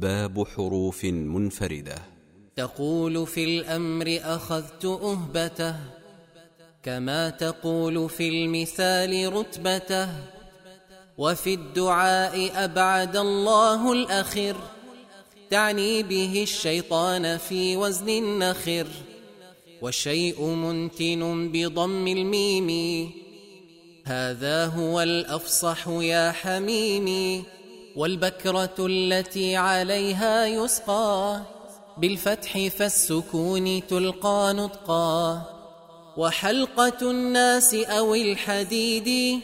باب حروف منفردة. تقول في الأمر أخذت أهبته كما تقول في المثال رتبته وفي الدعاء أبعد الله الأخر تعني به الشيطان في وزن النخر والشيء منتن بضم الميم هذا هو الأفصح يا حميمي. والبكرة التي عليها يسقى بالفتح فالسكون تلقى نطقا. وحلقة الناس أو الحديد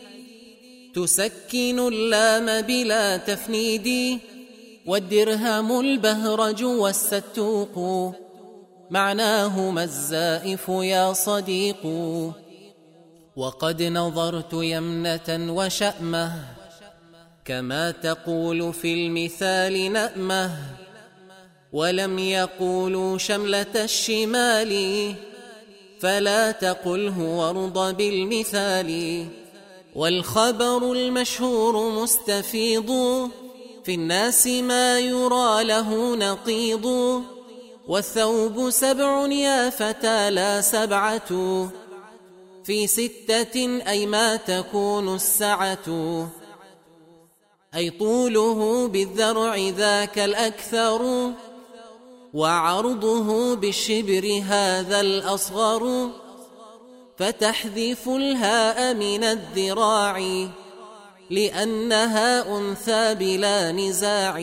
تسكن اللام بلا تفنيد. والدرهم البهرج والستوق معناهما الزائف يا صديق. وقد نظرت يمنة وشأمة كما تقول في المثال نأمة ولم يقولوا شملة الشمال فلا تقله وارض بالمثال. والخبر المشهور مستفيض في الناس ما يرى له نقيض. والثوب سبع يا فتى لا سبعة في ستة أي ما تكون السعة. أي طوله بالذرع ذاك الأكثر وعرضه بالشبر هذا الأصغر فتحذف الهاء من الذراع لأنها أنثى بلا نزاع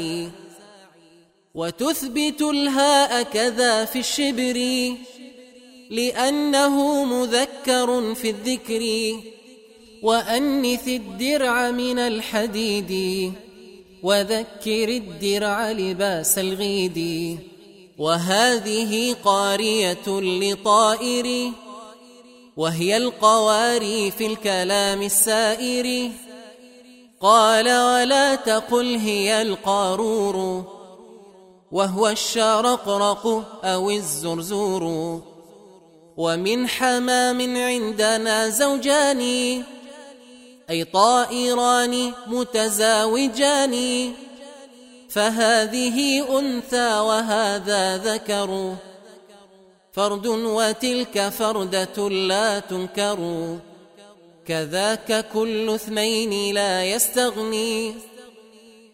وتثبت الهاء كذا في الشبر لأنه مذكر في الذكر وأنث الدرع من الحديد وذكر الدرع لباس الغيد. وهذه قارية لطائر وهي القواري في الكلام السائر. قال ولا تقل هي القارور وهو الشرقرق أو الزرزور. ومن حمام عندنا زوجان أي طائران متزاوجان. فهذه أنثى وهذا ذكر. فرد وتلك فردة لا تنكر. كذاك كل اثنين لا يستغني.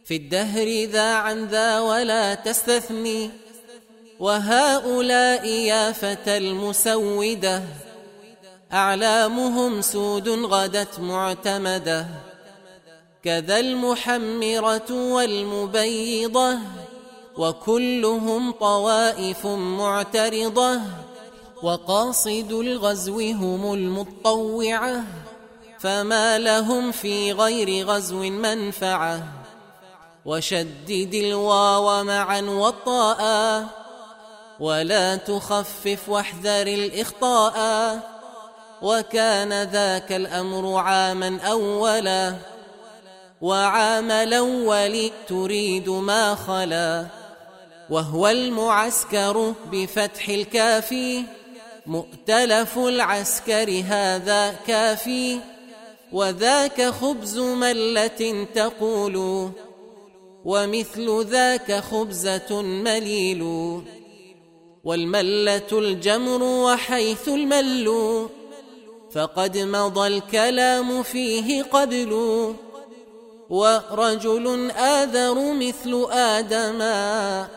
في الدهر ذا عن ذا ولا تستثني. وهؤلاء يا فتى المسودة. أعلامهم سود غدت معتمدة كذا المحمره والمبيضة وكلهم طوائف معترضة وقاصد الغزو هم المطوعة فما لهم في غير غزو منفعة. وشدد الواو معا والطاء ولا تخفف واحذر الإخطاء. وكان ذاك الأمر عاما أولا وعام الأول تريد ما خلا وهو المعسكر بفتح الكافي مؤتلف العسكر هذا كافي وذاك خبز ملة تقول ومثل ذاك خبزة مليل والملة الجمر وحيث المل فقد مضى الكلام فيه قبل ورجل آذر مثل آدما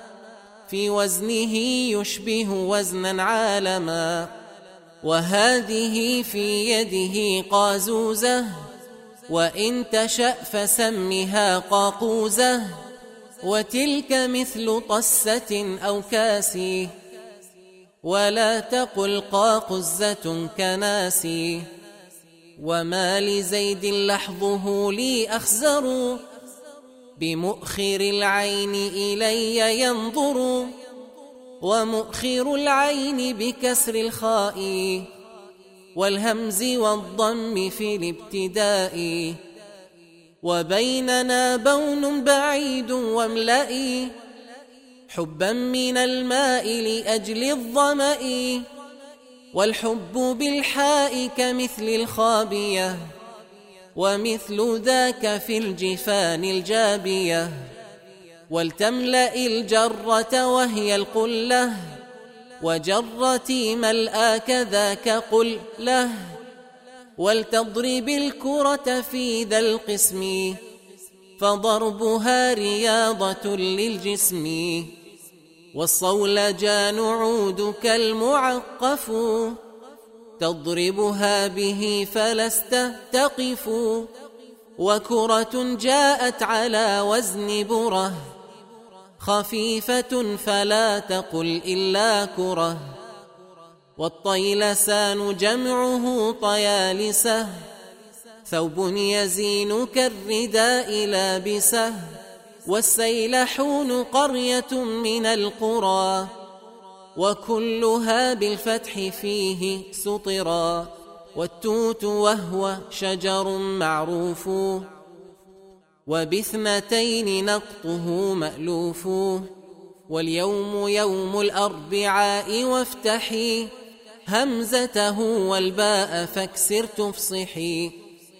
في وزنه يشبه وزنا عالما وهذه في يده قازوزة وإن تشأ فسمها قاقوزة وتلك مثل طسة أو كاسي. ولا تقل قاقزة كناسي. وما لزيد لحظه لي أخزر. بمؤخر العين إلي ينظر. ومؤخر العين بكسر الخاء. والهمز والضم في الابتداء. وبيننا بون بعيد واملئ حبا من الماء لأجل الظمأ والحب بالحاء كمثل الخابية ومثل ذاك في الجفان الجابية. ولتملأ الجرة وهي القلة وجرتي ملآك ذاك قل له ولتضرب الكرة في ذا القسم فضربها رياضة للجسم. والصولجان عودك المعقف. تضربها به فلست تقف. وكرة جاءت على وزن برة. خفيفة فلا تقل إلا كرة. والطيلسان جمعه طيالسة. ثوب يزين كالرداء لابسة. والسيلحون قرية من القرى وكلها بالفتح فيه سطرا والتوت وهو شجر معروف وباثنتين نقطه مألوف واليوم يوم الأربعاء وافتحي همزته والباء فاكسر تفصحي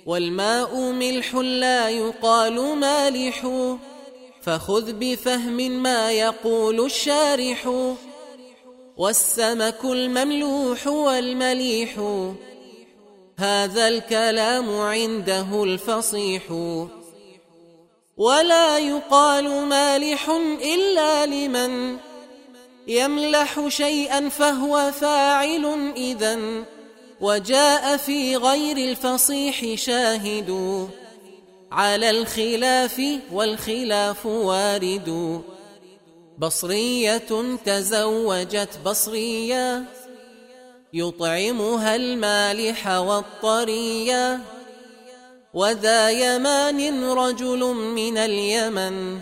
والماء ملح لا يقال مالح. فخذ بفهم ما يقول الشارح. والسمك المملوح والمليح. هذا الكلام عنده الفصيح. ولا يقال مالح إلا لمن يملح شيئا فهو فاعل إذا وجاء في غير الفصيح شاهد. على الخلاف والخلاف وارد. بصرية تزوجت بصرية يطعمها المالح والطرية. وذا يمان رجل من اليمن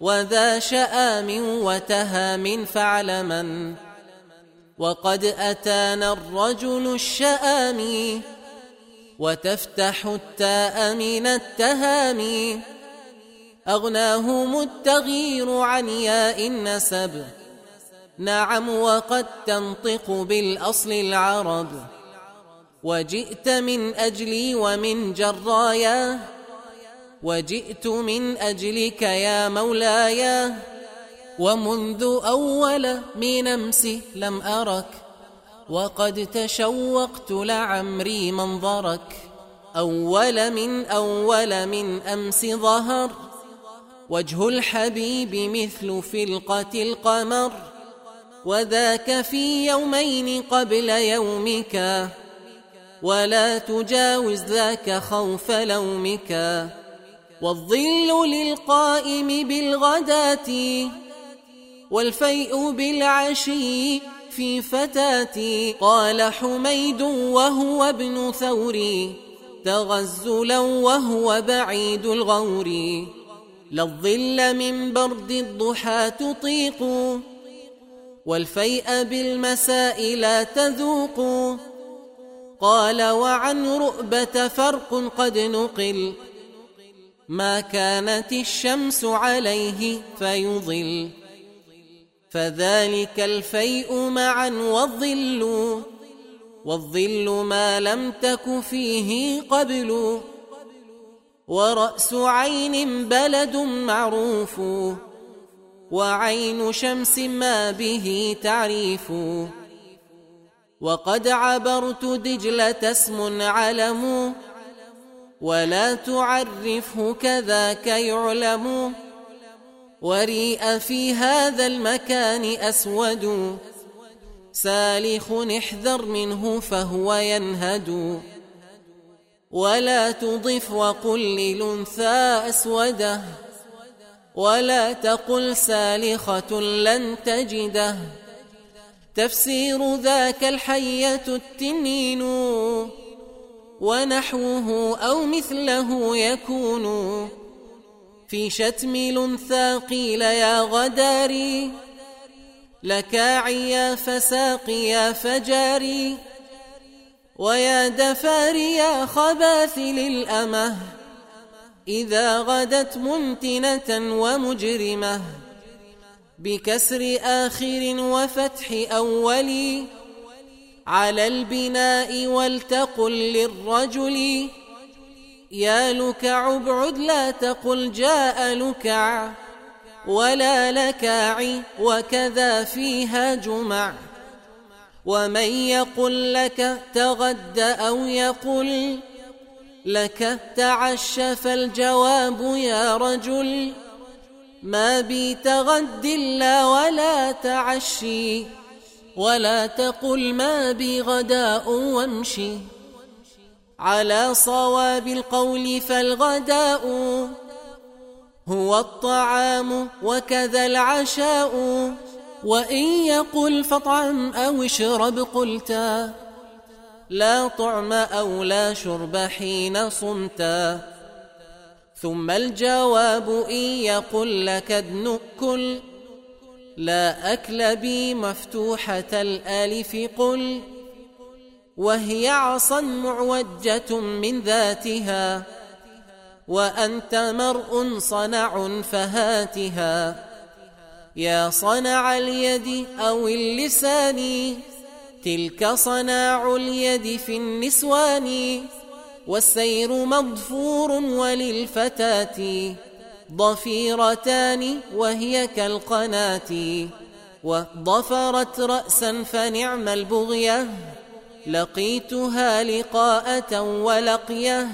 وذا شآم وتهام فعلمن. وقد أتانا الرجل الشآمي وتفتح التاء من التهامي. أغناهم التغيير عن ياء النسب. نعم وقد تنطق بالأصل العرب. وجئت من أجلي ومن جرايا. وجئت من أجلك يا مولاي ومنذ أول من أمس لم أرك. وقد تشوقت لعمري منظرك. أول من أول من أمس ظهر. وجه الحبيب مثل فلقة القمر. وذاك في يومين قبل يومك. ولا تجاوز ذاك خوف لومك. والظل للقائم بالغداة. والفيء بالعشي. في فتاتي قال حميد وهو ابن ثوري تغزلا وهو بعيد الغور. لا الظل من برد الضحى تطيق والفيء بالمساء لا تذوق. قال وعن رؤبة فرق قد نقل ما كانت الشمس عليه فيضل. فذلك الفيء معا والظل والظل ما لم تك فيه قبل ورأس عين بلد معروف وعين شمس ما به تعريف. وقد عبرت دجلة اسم علم ولا تعرفه كذاك يعلم. وريء في هذا المكان أسود. سالخ احذر منه فهو ينهد. ولا تضف وقل للأنثى أسوده. ولا تقل سالخة لن تجده. تفسير ذاك الحية التنين. ونحوه أو مثله يكون. في شتم الأنثى قيل يا غداري لكاعيا فساقيا فجاري ويا دفاريا خباث للأمة إذا غدت منتنة ومجرمة بكسر آخر وفتح أول على البناء ولتقل للرجل. يا لكع ابعد لا تقل جاء لكع ولا لكاع وكذا فيها جمع. ومن يقل لك تغد أو يقل لك تعش فالجواب يا رجل. ما بي تغد لا ولا تعشي ولا تقل ما بي غداء وامشي. على صواب القول فالغداء هو الطعام وكذا العشاء. وإن يقل فاطعم أو اشرب قلتا لا طعم أو لا شرب حين صمتا ثم الجواب إن يقل لك ادن كل لا أكل بي مفتوحة الآلف قل وهي عصا معوجة من ذاتها وأنت مرء صنع فهاتها. يا صنع اليد أو اللسان تلك صناع اليد في النسوان. والسير مضفور وللفتاة ضفيرتان وهي كالقناة. وضفرت رأسا فنعم البغية. لقيتها لقاءة ولقية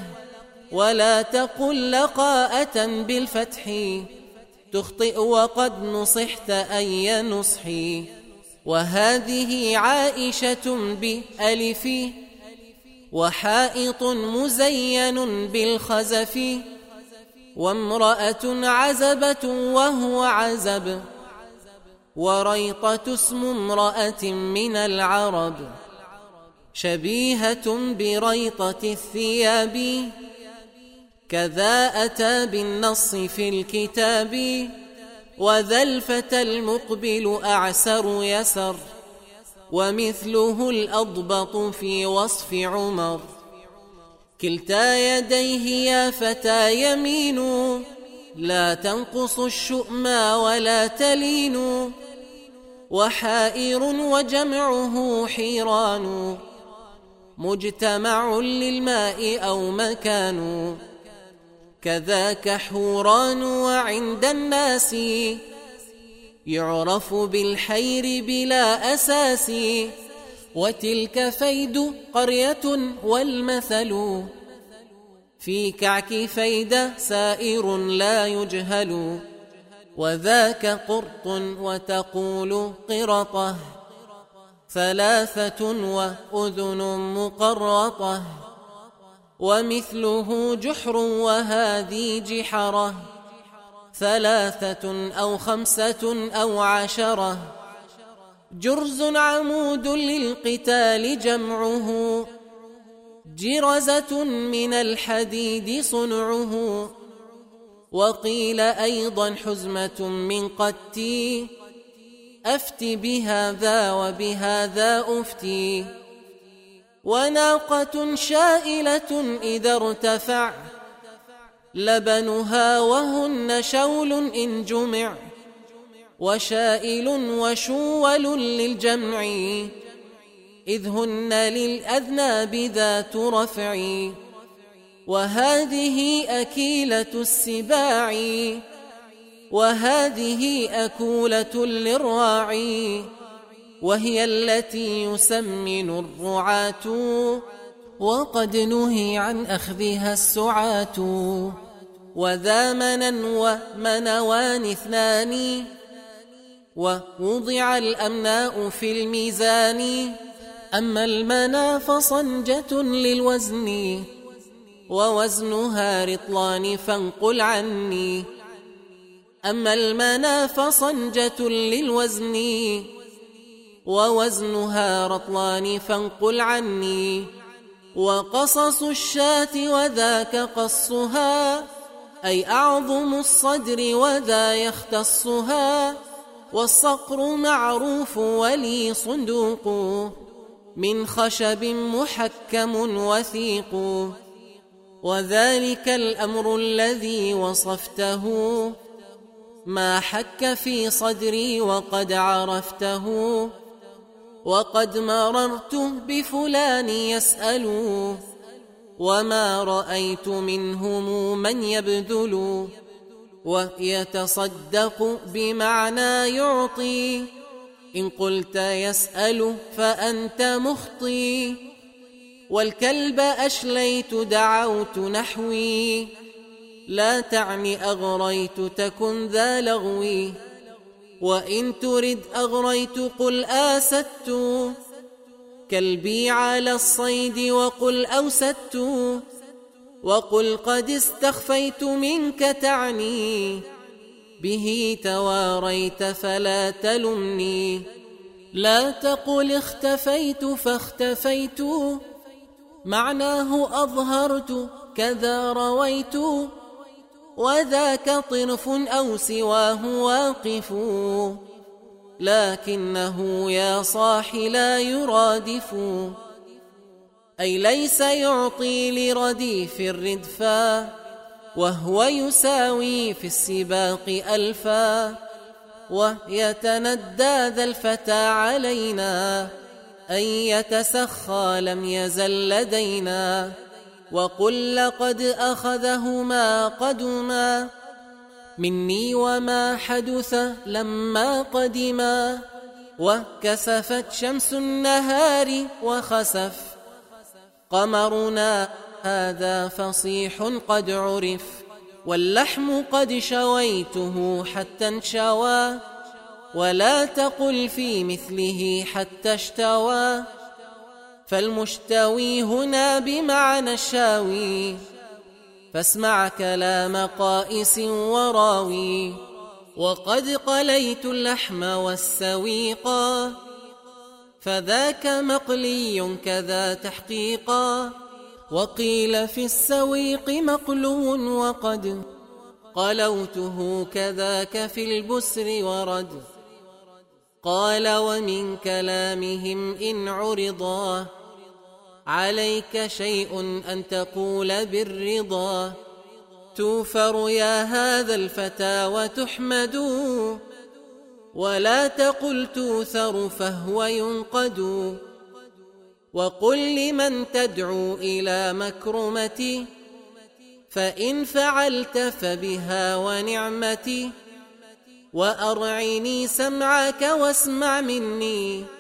ولا تقل لقاءة بالفتح تخطئ وقد نصحت أي نصحي وهذه عائشة بألف وحائط مزين بالخزف وامرأة عزبة وهو عزب وريطة اسم امرأة من العرب. شبيهة بريطة الثياب. كذا أتى بالنص في الكتاب وذا الفتى المقبل أعسر يسر ومثله الأضبط في وصف عمر. كلتا يديه يا فتى يمين لا تنقص الشؤم ولا تلين وحائر وجمعه حيران. مجتمع للماء أو مكان. كذاك حوران وعند الناس. يعرف بالحير بلا أساس. وتلك فيد قرية والمثل. في كعك فيد سائر لا يجهل. وذاك قرط وتقول قرطه. ثلاثة وأذن مقرطة ومثله جحر وهذه جحرة ثلاثة أو خمسة أو عشرة. جرز عمود للقتال جمعه جرزة من الحديد صنعه وقيل أيضا حزمة من قتي. أفتي بهذا وبهذا أفتي وناقة شائلة إذا ارتفع. لبنها وهن شول إن جمع. وشائل وشول للجمع. إذ هن للأذناب ذات رفع. وهذه أكيلة السباع. وهذه أكولة للراعي وهي التي يسمن الرعاة وقد نهي عن أخذها السعاة. وذا منا ومنوان اثنان ووضع الأمناء في الميزان. أما المنا فصنجة للوزن ووزنها رطلان فانقل عني. أما المنا فصنجة للوزن ووزنها رطلان فانقل عني. وقصص الشاة وذاك قصها أي أعظم الصدر وذا يختصها. والصقر معروف ولي صندوق من خشب محكم وثيق. وذلك الأمر الذي وصفته. ما حك في صدري وقد عرفته وقد مررت بفلان يسأل وما رأيت منهم من يبذل ويتصدق بمعنى يعطي. إن قلت يسأل فأنت مخطي والكلب أشليت دعوت نحوي. لا تعني أغريت تكن ذا لغوي. وإن ترد أغريت قل آسدت. كلبي على الصيد وقل أوسدت. وقل قد استخفيت منك تعني. به تواريت فلا تلمني. لا تقل اختفيت فاختفيت. معناه أظهرت كذا رويت. وذاك طرف أو سواه واقف لكنه يا صاح لا يرادف. أي ليس يعطي لرديف الردفا وهو يساوي في السباق ألفا. ويتندى ذا الفتى علينا أن يتسخى لم يزل لدينا. وقل لقد أخذهما قدما مني وما حدث لما قدما وكسفت شمس النهار وخسف قمرنا هذا فصيح قد عرف واللحم قد شويته حتى انشوى ولا تقل في مثله حتى اشتوى فالمشتوي هنا بمعنى الشاوي. فاسمع كلام قائس وراوي. وقد قليت اللحم والسويقا فذاك مقلي كذا تحقيقا وقيل في السويق مقلو وقد قلوته كذاك في البسر ورد. قال ومن كلامهم إن عرضا. عليك شيء أن تقول بالرضا. توفر يا هذا الفتى وتحمد ولا تقل توثر فهو ينقد. وقل لمن تدعو إلى مكرمتي. فإن فعلت فبها ونعمتي. وأرعني سمعك واسمع مني.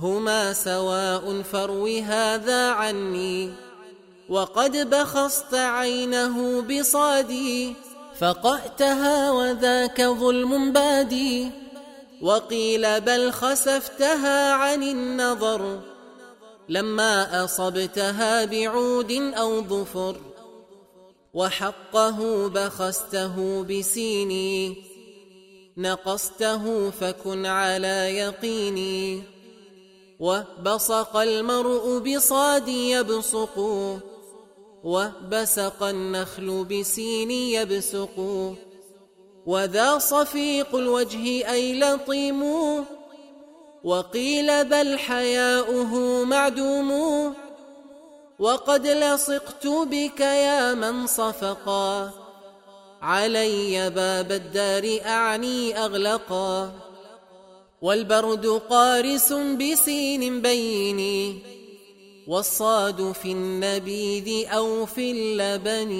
هما سواء فروي هذا عني وقد بخصت عينه بصادي فقأتها وذاك ظلم بادي وقيل بل خسفتها عن النظر لما أصبتها بعود أو ظفر وحقه بخسته بسيني نقصته فكن على يقيني وبصق المرء بصاد يبصق وبسق النخل بسين يبسق وذا صفيق الوجه أي لطيم وقيل بل حياؤه معدوم وقد لصقت بك يا من صفقا علي باب الدار أعني أغلقا والبرد قارس بسين بيني والصاد في النبيذ أو في اللبن.